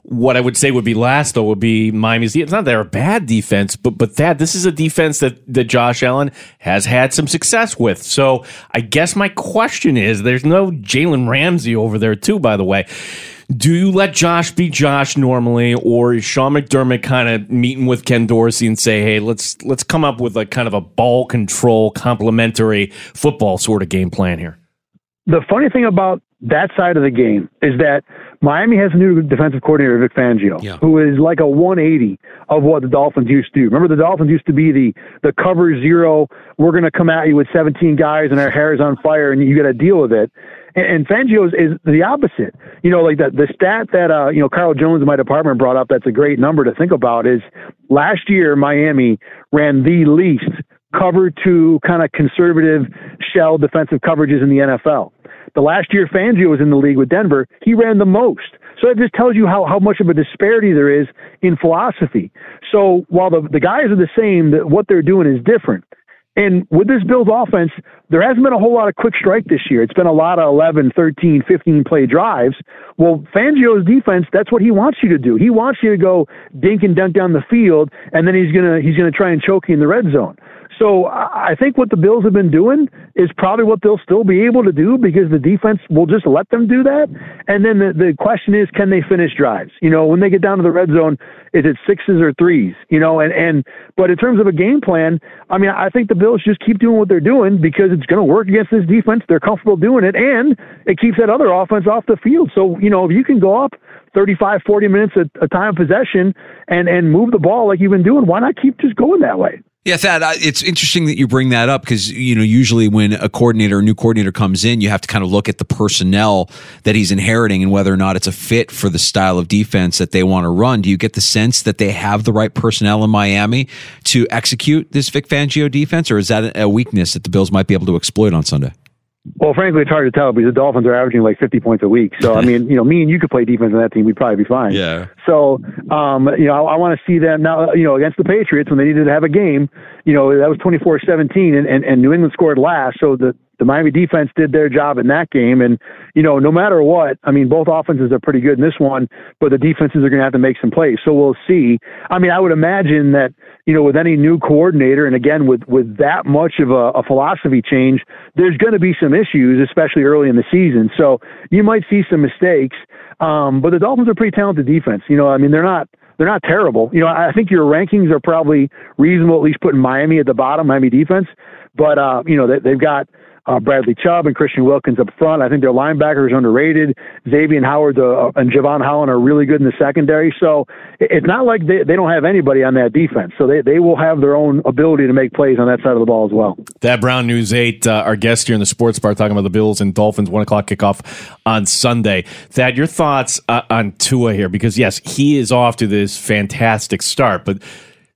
What I would say would be last, though, would be Miami's. It's not they're a bad defense, but but that this is a defense that that Josh Allen has had some success with. So I guess my question is, there's no Jalen Ramsey over there too, by the way. Do you let Josh be Josh normally, or is Sean McDermott kind of meeting with Ken Dorsey and say, "Hey, let's let's come up with a kind of a ball control, complementary football sort of game plan here"? The funny thing about that side of the game is that Miami has a new defensive coordinator, Vic Fangio, yeah. who is like a 180 of what the Dolphins used to do. Remember, the Dolphins used to be the the cover zero. We're going to come at you with 17 guys and our hair is on fire, and you got to deal with it. And, and Fangio is, is the opposite. You know, like the the stat that uh, you know Carl Jones in my department brought up. That's a great number to think about. Is last year Miami ran the least cover two kind of conservative shell defensive coverages in the NFL. The last year Fangio was in the league with Denver, he ran the most. So it just tells you how, how much of a disparity there is in philosophy. So while the, the guys are the same, the, what they're doing is different. And with this Bills offense, there hasn't been a whole lot of quick strike this year. It's been a lot of 11, 13, 15 play drives. Well, Fangio's defense, that's what he wants you to do. He wants you to go dink and dunk down the field, and then he's gonna he's gonna try and choke you in the red zone. So I think what the Bills have been doing is probably what they'll still be able to do because the defense will just let them do that. And then the, the question is, can they finish drives? You know, when they get down to the red zone, is it sixes or threes? You know, and, and but in terms of a game plan, I mean, I think the Bills just keep doing what they're doing because it's going to work against this defense. They're comfortable doing it, and it keeps that other offense off the field. So, you know, if you can go up 35, 40 minutes a, a time possession and, and move the ball like you've been doing, why not keep just going that way? Yeah, Thad, it's interesting that you bring that up because, you know, usually when a coordinator, a new coordinator comes in, you have to kind of look at the personnel that he's inheriting and whether or not it's a fit for the style of defense that they want to run. Do you get the sense that they have the right personnel in Miami to execute this Vic Fangio defense, or is that a weakness that the Bills might be able to exploit on Sunday? Well, frankly, it's hard to tell because the Dolphins are averaging like 50 points a week. So, I mean, you know, me and you could play defense on that team, we'd probably be fine. Yeah. So, um, you know, I, I want to see them now, you know, against the Patriots when they needed to have a game, you know, that was 24 17 and, and, and New England scored last. So the, the Miami defense did their job in that game. And, you know, no matter what, I mean, both offenses are pretty good in this one, but the defenses are going to have to make some plays. So we'll see. I mean, I would imagine that, you know, with any new coordinator, and again, with, with that much of a, a philosophy change, there's going to be some issues, especially early in the season. So you might see some mistakes. Um, but the Dolphins are pretty talented defense. You know, I mean, they're not, they're not terrible. You know, I think your rankings are probably reasonable, at least putting Miami at the bottom, Miami defense. But, uh, you know, they, they've got, uh, Bradley Chubb and Christian Wilkins up front. I think their linebackers underrated. Xavier Howard uh, and Javon Holland are really good in the secondary. So it's not like they, they don't have anybody on that defense. So they, they will have their own ability to make plays on that side of the ball as well. Thad Brown, News 8, uh, our guest here in the sports bar talking about the Bills and Dolphins, 1 o'clock kickoff on Sunday. Thad, your thoughts uh, on Tua here? Because, yes, he is off to this fantastic start, but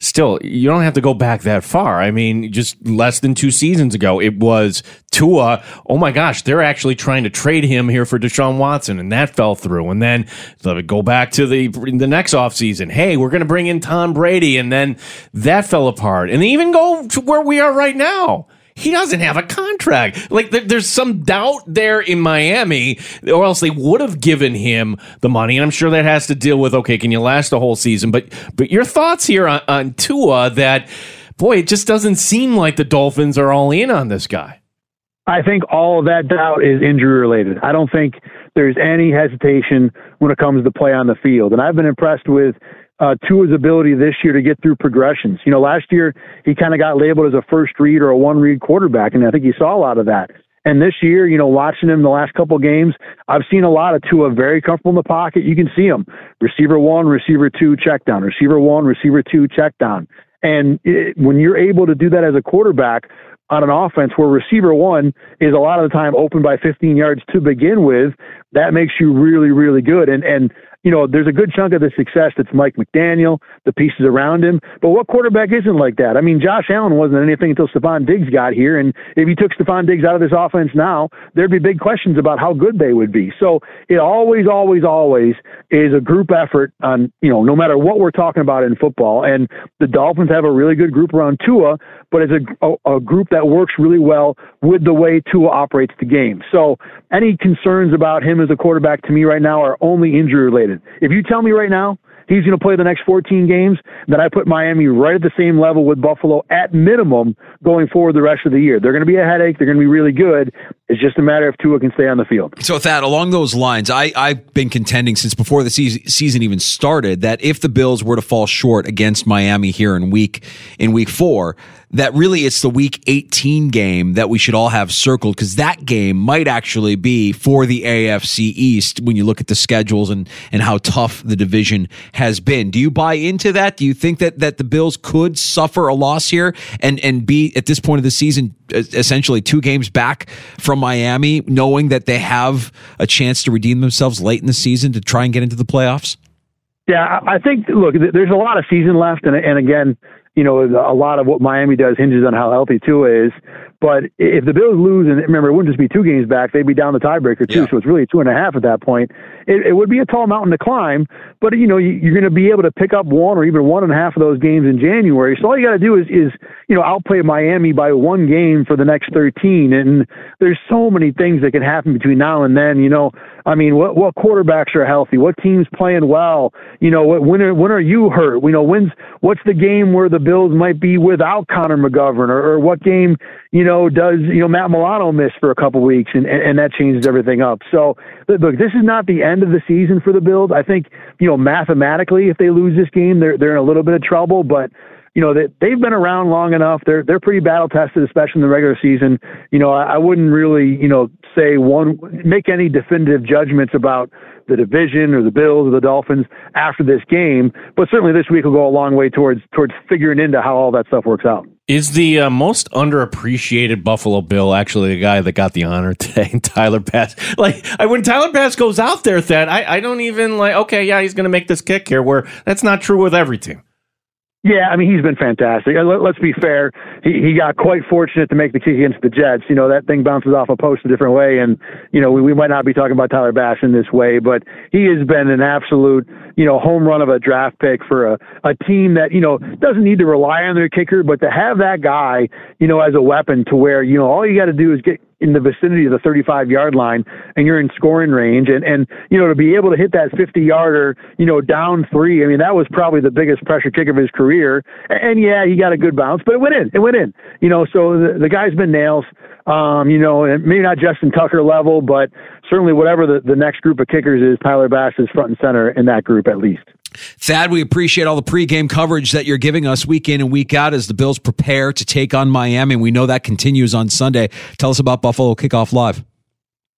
still, you don't have to go back that far. I mean, just less than two seasons ago, it was Tua. Oh my gosh, they're actually trying to trade him here for Deshaun Watson, and that fell through. And then go back to the the next offseason. Hey, we're going to bring in Tom Brady, and then that fell apart. And even go to where we are right now he doesn't have a contract. Like there, there's some doubt there in Miami, or else they would have given him the money. And I'm sure that has to deal with okay, can you last a whole season? But but your thoughts here on, on Tua that boy, it just doesn't seem like the Dolphins are all in on this guy. I think all of that doubt is injury related. I don't think there's any hesitation when it comes to play on the field. And I've been impressed with uh, Tua's ability this year to get through progressions. You know, last year he kind of got labeled as a first read or a one read quarterback, and I think he saw a lot of that. And this year, you know, watching him the last couple games, I've seen a lot of Tua very comfortable in the pocket. You can see him receiver one, receiver two, check down, receiver one, receiver two, check down. And it, when you're able to do that as a quarterback on an offense where receiver one is a lot of the time open by 15 yards to begin with, that makes you really, really good. And and you know, there's a good chunk of the success that's Mike McDaniel, the pieces around him. But what quarterback isn't like that? I mean, Josh Allen wasn't anything until Stefon Diggs got here. And if you took Stefon Diggs out of this offense now, there'd be big questions about how good they would be. So it always, always, always is a group effort on, you know, no matter what we're talking about in football. And the Dolphins have a really good group around Tua, but as a, a, group that works really well with the way Tua operates the game. So any concerns about him as a quarterback to me right now are only injury related. If you tell me right now he's going to play the next 14 games, then I put Miami right at the same level with Buffalo at minimum going forward the rest of the year. They're going to be a headache. They're going to be really good. It's just a matter if Tua can stay on the field. So, Thad, along those lines, I, I've been contending since before the season, season even started that if the Bills were to fall short against Miami here in week in week four, that really it's the week 18 game that we should all have circled because that game might actually be for the AFC East when you look at the schedules and, and how tough the division has been. Do you buy into that? Do you think that, that the Bills could suffer a loss here and, and be at this point of the season essentially two games back from Miami, knowing that they have a chance to redeem themselves late in the season to try and get into the playoffs? Yeah, I think, look, there's a lot of season left. And, and again, you know, a lot of what Miami does hinges on how healthy Tua is. But if the Bills lose, and remember, it wouldn't just be two games back, they'd be down the tiebreaker too. Yeah. So it's really two and a half at that point. It, it would be a tall mountain to climb, but you know, you, are going to be able to pick up one or even one and a half of those games in January. So all you got to do is, is, you know, outplay Miami by one game for the next 13. And there's so many things that can happen between now and then. You know, I mean, what what quarterbacks are healthy? What teams playing well? You know, what, when are when are you hurt? You know, when's what's the game where the Bills might be without Connor McGovern, or, or what game you know does you know Matt Milano miss for a couple weeks, and, and and that changes everything up. So look, this is not the end of the season for the Bills. I think you know mathematically, if they lose this game, they're they're in a little bit of trouble, but you know that they've been around long enough. They're they're pretty battle tested, especially in the regular season. You know, I, I wouldn't really you know say one make any definitive judgments about the division or the Bills or the Dolphins after this game. But certainly this week will go a long way towards towards figuring into how all that stuff works out. Is the uh, most underappreciated Buffalo Bill actually the guy that got the honor today, Tyler Bass? Like when Tyler Bass goes out there, that I, I don't even like. Okay, yeah, he's going to make this kick here. Where that's not true with every team. Yeah, I mean he's been fantastic. Let's be fair; he he got quite fortunate to make the kick against the Jets. You know that thing bounces off a post a different way, and you know we, we might not be talking about Tyler Bass in this way, but he has been an absolute you know home run of a draft pick for a a team that you know doesn't need to rely on their kicker, but to have that guy you know as a weapon to where you know all you got to do is get in the vicinity of the 35 yard line and you're in scoring range and and you know to be able to hit that 50 yarder you know down three i mean that was probably the biggest pressure kick of his career. And yeah he got a good bounce but it went in it went in you know so the, the guy's been nails um you know and maybe not justin tucker level but certainly whatever the, the next group of kickers is tyler bass is front and center in that group at least Thad, we appreciate all the pregame coverage that you're giving us week in and week out as the Bills prepare to take on Miami. We know that continues on Sunday. Tell us about Buffalo Kickoff Live.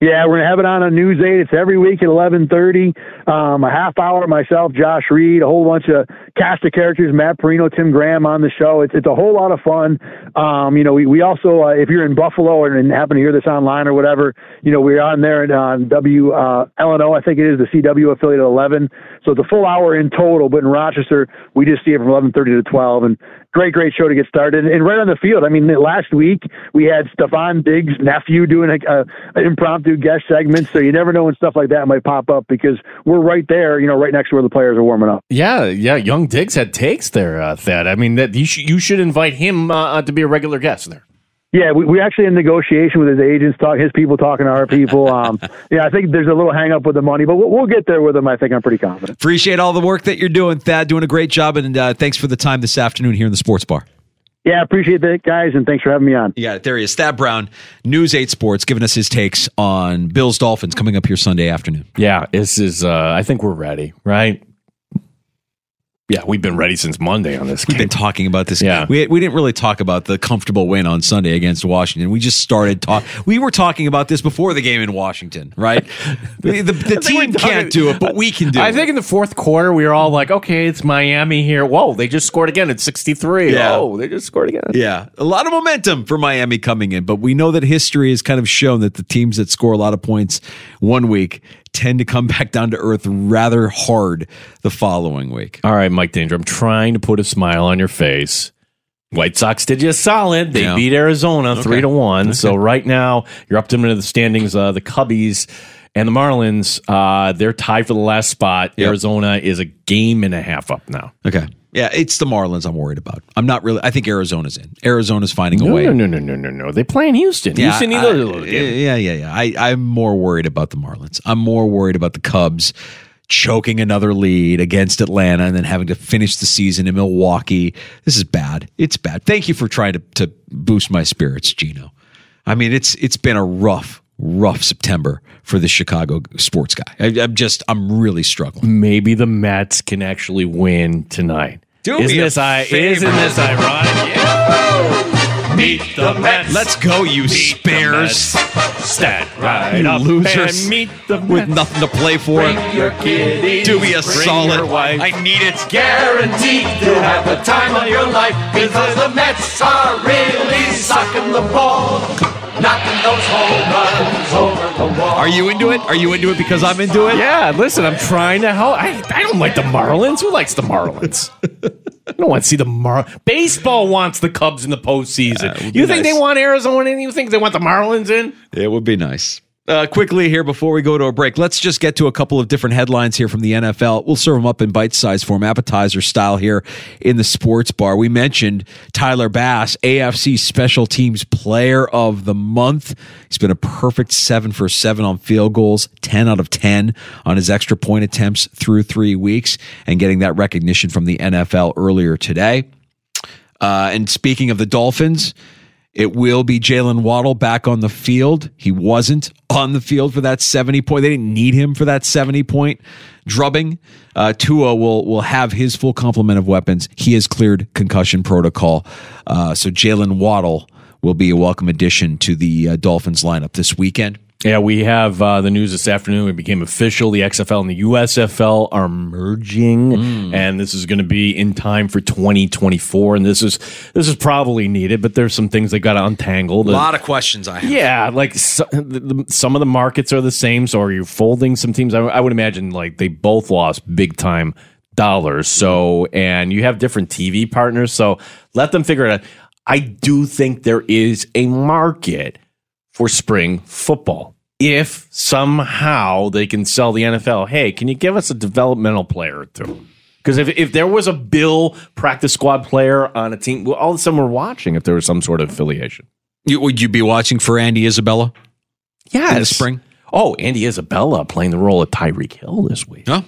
Yeah, we're gonna have it on a News Eight. It's every week at eleven thirty. Um, a half hour. Myself, Josh Reed, a whole bunch of cast of characters. Matt Parrino, Tim Graham on the show. It's it's a whole lot of fun. Um, you know, we we also uh, if you're in Buffalo and, and happen to hear this online or whatever, you know, we're on there at uh, W uh, LNO. I think it is the CW affiliate at eleven. So it's a full hour in total. But in Rochester, we just see it from eleven thirty to twelve. And great, great show to get started. And right on the field. I mean, last week we had Stefon Diggs' nephew doing a, a, an impromptu guest segment. So you never know when stuff like that might pop up because we're right there, you know, right next to where the players are warming up. Yeah, yeah. Young Diggs had takes there, uh, Thad. I mean, that you should you should invite him uh, to be a regular guest there. Yeah, we, we actually in negotiation with his agents, talk his people talking to our people. Um, yeah, I think there's a little hang up with the money, but we'll, we'll get there with him. I think I'm pretty confident. Appreciate all the work that you're doing, Thad. Doing a great job, and uh, thanks for the time this afternoon here in the Sports Bar. Yeah, appreciate that, guys, and thanks for having me on. Yeah. There he is. Thad Brown, News 8 Sports, giving us his takes on Bills Dolphins coming up here Sunday afternoon. Yeah, this is, uh, I think we're ready, right? Yeah, we've been ready since Monday on this. We've been talking about this. Yeah, we, we didn't really talk about the comfortable win on Sunday against Washington. We just started talk. We were talking about this before the game in Washington, right? the, the, the team can't do it, but we can do I it. I think in the fourth quarter, we were all like, okay, it's Miami here. Whoa, they just scored again at 63. Yeah. Oh, they just scored again. Yeah, a lot of momentum for Miami coming in, but we know that history has kind of shown that the teams that score a lot of points one week tend to come back down to earth rather hard the following week. All right, Mike Danger, I'm trying to put a smile on your face. White Sox did you a solid. They Yeah. beat Arizona Okay. three to one. Okay. So right now you're up to the standings. Uh, the Cubbies and the Marlins, uh, they're tied for the last spot. Yep. Arizona is a game and a half up now. Okay. Yeah, it's the Marlins I'm worried about. I'm not really. I think Arizona's in. Arizona's finding a way. no, no, no, no, no, no. They play in Houston. Yeah, Houston I- either little game. yeah, yeah, yeah. I, I'm more worried about the Marlins. I'm more worried about the Cubs choking another lead against Atlanta and then having to finish the season in Milwaukee. This is bad. It's bad. Thank you for trying to, to boost my spirits, Gino. I mean, it's it's been a rough, rough September for the Chicago sports guy. I, I'm just, I'm really struggling. Maybe the Mets can actually win tonight. Do isn't this, I, isn't this ironic? Yeah. Meet the Mets. Let's go, you Meet spares. Stat right You up losers and meet the with Mets. nothing to play for. Bring your kiddies, Do me a bring solid. your wife. I need it. Guaranteed to have the time of your life because the Mets are really sucking the ball, knocking those home runs over the wall. Are you into it? Are you into it because I'm into it? Yeah, listen, I'm trying to help. I, I don't like the Marlins. Who likes the Marlins? I don't want to see the Mar. Baseball wants the Cubs in the postseason. be you think nice. they want Arizona in? You think they want the Marlins in? It would be nice. Uh, quickly here before we go to a break, let's just get to a couple of different headlines here from the NFL. We'll serve them up in bite size form, appetizer style here in the sports bar. We mentioned Tyler Bass, AFC Special Teams Player of the Month. He's been a perfect seven for seven on field goals, ten out of ten on his extra point attempts through three weeks, and getting that recognition from the NFL earlier today. Uh, and speaking of the Dolphins, it will be Jaylen Waddle back on the field. He wasn't on the field for that 70 point. They didn't need him for that 70 point drubbing. Uh, Tua will will have his full complement of weapons. He has cleared concussion protocol. Uh, so Jaylen Waddle will be a welcome addition to the uh, Dolphins lineup this weekend. Yeah, we have uh, the news this afternoon. It became official. The XFL and the USFL are merging, and this is going to be in time for 2024. And this is this is probably needed, but there's some things they got to untangle. A lot of questions I have. Yeah, like so, the, the, some of the markets are the same. So are you folding some teams? I, I would imagine like they both lost big time dollars. So and you have different TV partners. So let them figure it out. I do think there is a market for spring football. If somehow they can sell the NFL, hey, can you give us a developmental player or two? Because if, if there was a Bill practice squad player on a team, well, all of a sudden we're watching if there was some sort of affiliation. You, would you be watching for Andy Isabella? Yes. In the spring? Oh, Andy Isabella playing the role of Tyreek Hill this week. Oh,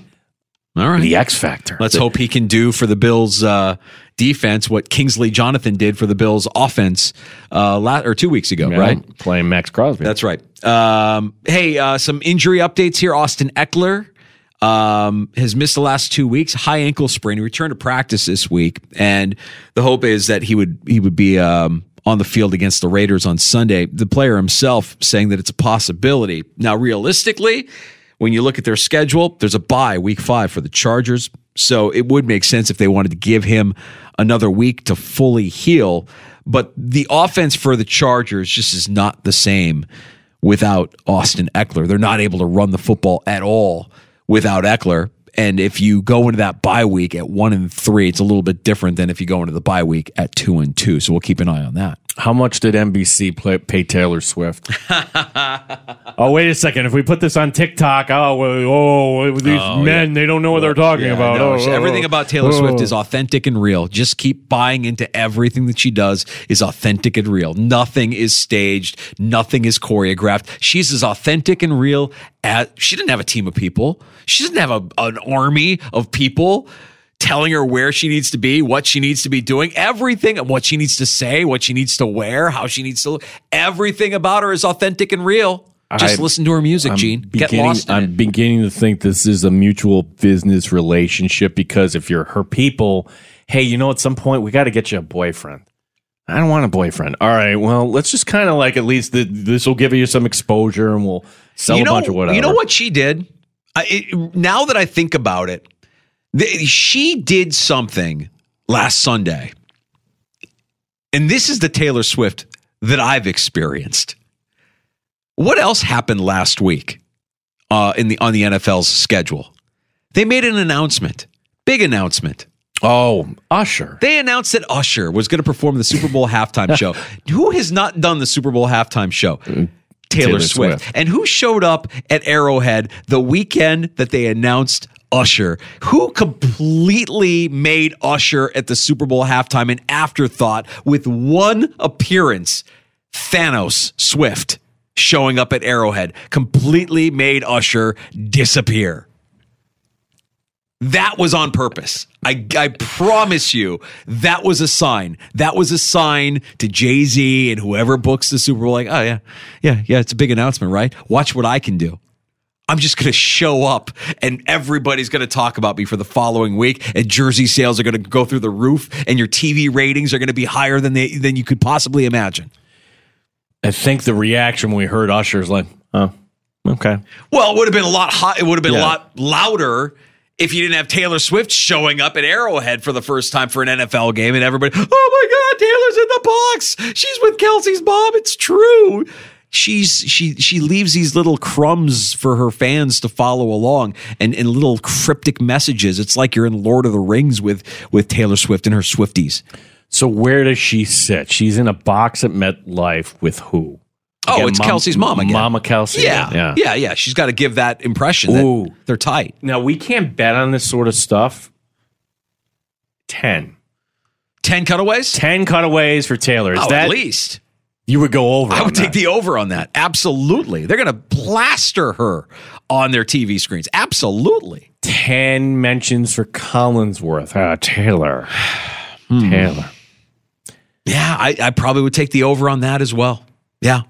all right. The X Factor. Let's The- hope he can do for the Bills uh, defense what Kingsley Jonathan did for the Bills offense uh, la- or two weeks ago, Yeah, right? Playing Maxx Crosby. That's right. Um, hey, uh, some injury updates here. Austin Ekeler um, has missed the last two weeks. High ankle sprain. He returned to practice this week, and the hope is that he would he would be um, on the field against the Raiders on Sunday. The player himself saying that it's a possibility. Now, realistically, when you look at their schedule, there's a bye week five for the Chargers. So it would make sense if they wanted to give him another week to fully heal. But the offense for the Chargers just is not the same without Austin Ekeler. They're not able to run the football at all without Eckler. And if you go into that bye week at one and three, it's a little bit different than if you go into the bye week at two and two. So we'll keep an eye on that. How much did NBC play, pay Taylor Swift? oh, wait a second. If we put this on TikTok, oh, well, oh these Oh, men, yeah. they don't know what they're talking Yeah, about. no, Oh, everything oh. about Taylor Swift Oh. is authentic and real. Just keep buying into everything that she does is authentic and real. Nothing is staged. Nothing is choreographed. She's as authentic and real as she didn't have a team of people. She doesn't have a, an army of people telling her where she needs to be, what she needs to be doing, everything, what she needs to say, what she needs to wear, how she needs to look. Everything about her is authentic and real. Just I- listen to her music, I'm Gene. Get lost in I'm it. beginning to think this is a mutual business relationship because if you're her people, hey, you know, at some point we got to get you a boyfriend. I don't want a boyfriend. All right, well, let's just kind of like at least th- this will give you some exposure and we'll sell you know, a bunch of whatever. You know what she did? I, it, now that I think about it, she did something last Sunday, and this is the Taylor Swift that I've experienced. What else happened last week uh, in the on the NFL's schedule? They made an announcement, big announcement. Oh, Usher. They announced that Usher was going to perform the Super Bowl halftime show. Who has not done the Super Bowl halftime show? Taylor, Taylor Swift. Swift. And who showed up at Arrowhead the weekend that they announced Usher? Who completely made Usher at the Super Bowl halftime an afterthought with one appearance? Thanos Swift showing up at Arrowhead completely made Usher disappear. That was on purpose. I, I promise you, that was a sign. That was a sign to Jay Z and whoever books the Super Bowl. Like, oh yeah, yeah, yeah. It's a big announcement, right? Watch what I can do. I'm just going to show up, and everybody's going to talk about me for the following week. And jersey sales are going to go through the roof, and your TV ratings are going to be higher than they than you could possibly imagine. I think the reaction when we heard Usher is like, oh, okay. Well, it would have been a lot hot. It would have been Yeah. a lot louder if you didn't have Taylor Swift showing up at Arrowhead for the first time for an NFL game, and everybody, oh my God, Taylor's in the box. She's with Kelce's mom. It's true. She's she she leaves these little crumbs for her fans to follow along and, and little cryptic messages. It's like you're in Lord of the Rings with with Taylor Swift and her Swifties. So where does she sit? She's in a box at MetLife with who? Oh, Again, it's Mom- Kelce's mom again. Mama Kelce. Yeah, again. yeah, yeah, She's got to give that impression Ooh. that they're tight. Now we can't bet on this sort of stuff. Ten. Ten cutaways. Ten cutaways for Taylor. Is Oh, that at least. you would go over? I would take the over on that. Absolutely. They're going to plaster her on their TV screens. Absolutely. ten mentions for Collinsworth. Ah, Taylor. Hmm. Taylor. Yeah, I, I probably would take the over on that as well. Yeah.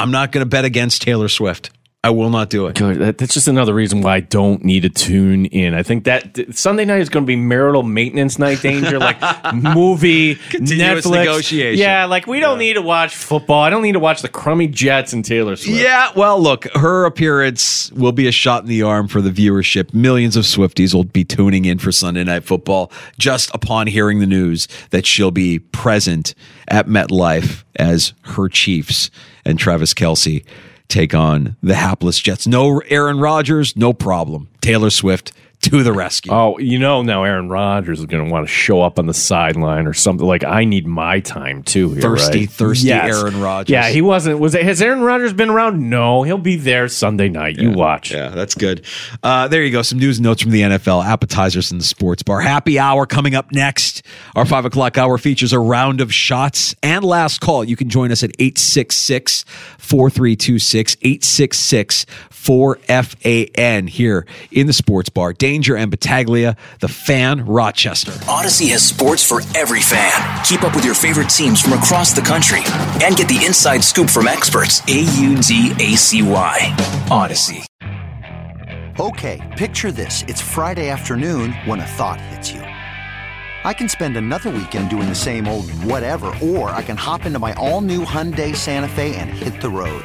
I'm not going to bet against Taylor Swift. I will not do it. Good. That, that's just another reason why I don't need to tune in. I think that th- Sunday night is going to be marital maintenance night danger, like movie, Continuous Netflix. negotiation. Yeah, like we don't need to watch football. I don't need to watch the crummy Jets and Taylor Swift. Yeah, well, look, her appearance will be a shot in the arm for the viewership. Millions of Swifties will be tuning in for Sunday Night Football just upon hearing the news that she'll be present at MetLife as her Chiefs and Travis Kelce take on the hapless Jets. No Aaron Rodgers, no problem. Taylor Swift to the rescue. Oh, you know now Aaron Rodgers is going to want to show up on the sideline or something. Like I need my time too. Here, Thirsty, right? thirsty Aaron Rodgers. Yeah, he wasn't. Was it? Has Aaron Rodgers been around? No, he'll be there Sunday night. You watch. Yeah, that's good. Uh, there you go. Some news and notes from the NFL, appetizers in the sports bar. Happy hour coming up next. Our five o'clock hour features a round of shots and last call. You can join us at 866 4326 866 4FAN here in the sports bar. Danger and Battaglia, the fan, Rochester. Audacy has sports for every fan. Keep up with your favorite teams from across the country and get the inside scoop from experts. A U D A C Y. Audacy. Okay, picture this. It's Friday afternoon when a thought hits you. I can spend another weekend doing the same old whatever, or I can hop into my all new Hyundai Santa Fe and hit the road.